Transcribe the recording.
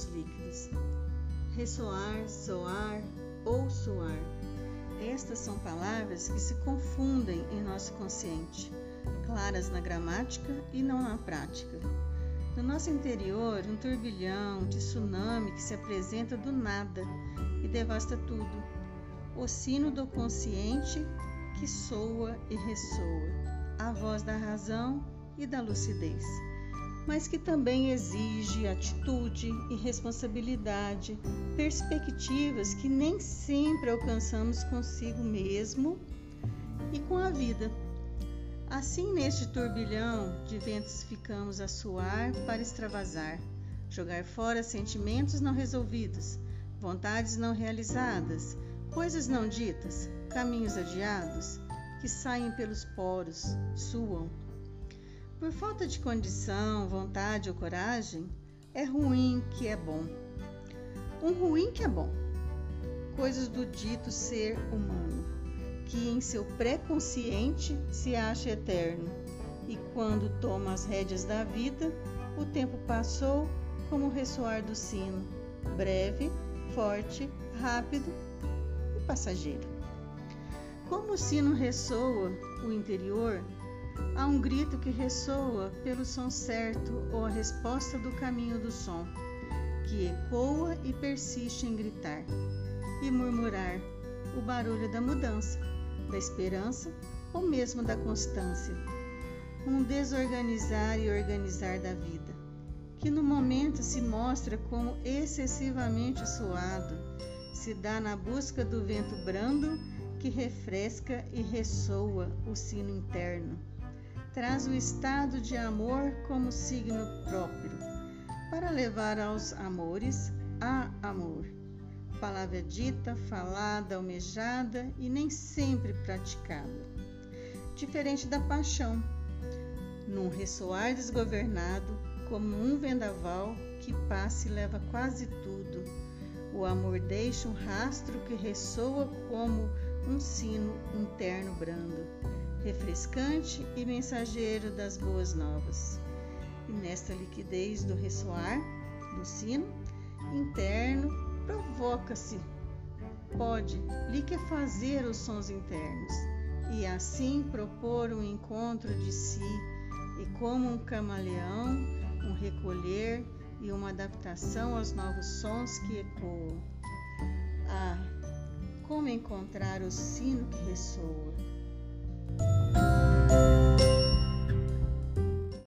nos líquidos. Ressoar, soar ou soar. Estas são palavras que se confundem em nosso consciente, claras na gramática e não na prática. No nosso interior, um turbilhão de tsunami que se apresenta do nada e devasta tudo. O sino do consciente que soa e ressoa, a voz da razão e da lucidez, mas que também exige atitude e responsabilidade, perspectivas que nem sempre alcançamos consigo mesmo e com a vida. Assim, neste turbilhão de ventos, ficamos a suar para extravasar, jogar fora sentimentos não resolvidos, vontades não realizadas, coisas não ditas, caminhos adiados, que saem pelos poros, suam. Por falta de condição, vontade ou coragem, é ruim que é bom. Um ruim que é bom. Coisas do dito ser humano que em seu pré-consciente se acha eterno, e quando toma as rédeas da vida, o tempo passou como o ressoar do sino, breve, forte, rápido e passageiro. Como o sino ressoa o interior, um grito que ressoa pelo som certo ou a resposta do caminho do som, que ecoa e persiste em gritar e murmurar o barulho da mudança da esperança ou mesmo da constância. Um desorganizar e organizar da vida, que no momento se mostra como excessivamente suado, se dá na busca do vento brando que refresca e ressoa o sino interno. Traz o estado de amor como signo próprio, para levar aos amores a amor palavra dita, falada, almejada e nem sempre praticada. Diferente da paixão, num ressoar desgovernado, como um vendaval que passa e leva quase tudo. O amor deixa um rastro que ressoa como um sino interno brando, refrescante e mensageiro das boas novas. E nesta liquidez do ressoar do sino interno, provoca-se, pode liquefazer os sons internos e assim propor um encontro de si e como um camaleão, um recolher e uma adaptação aos novos sons que ecoam. Ah, como encontrar o sino que ressoa.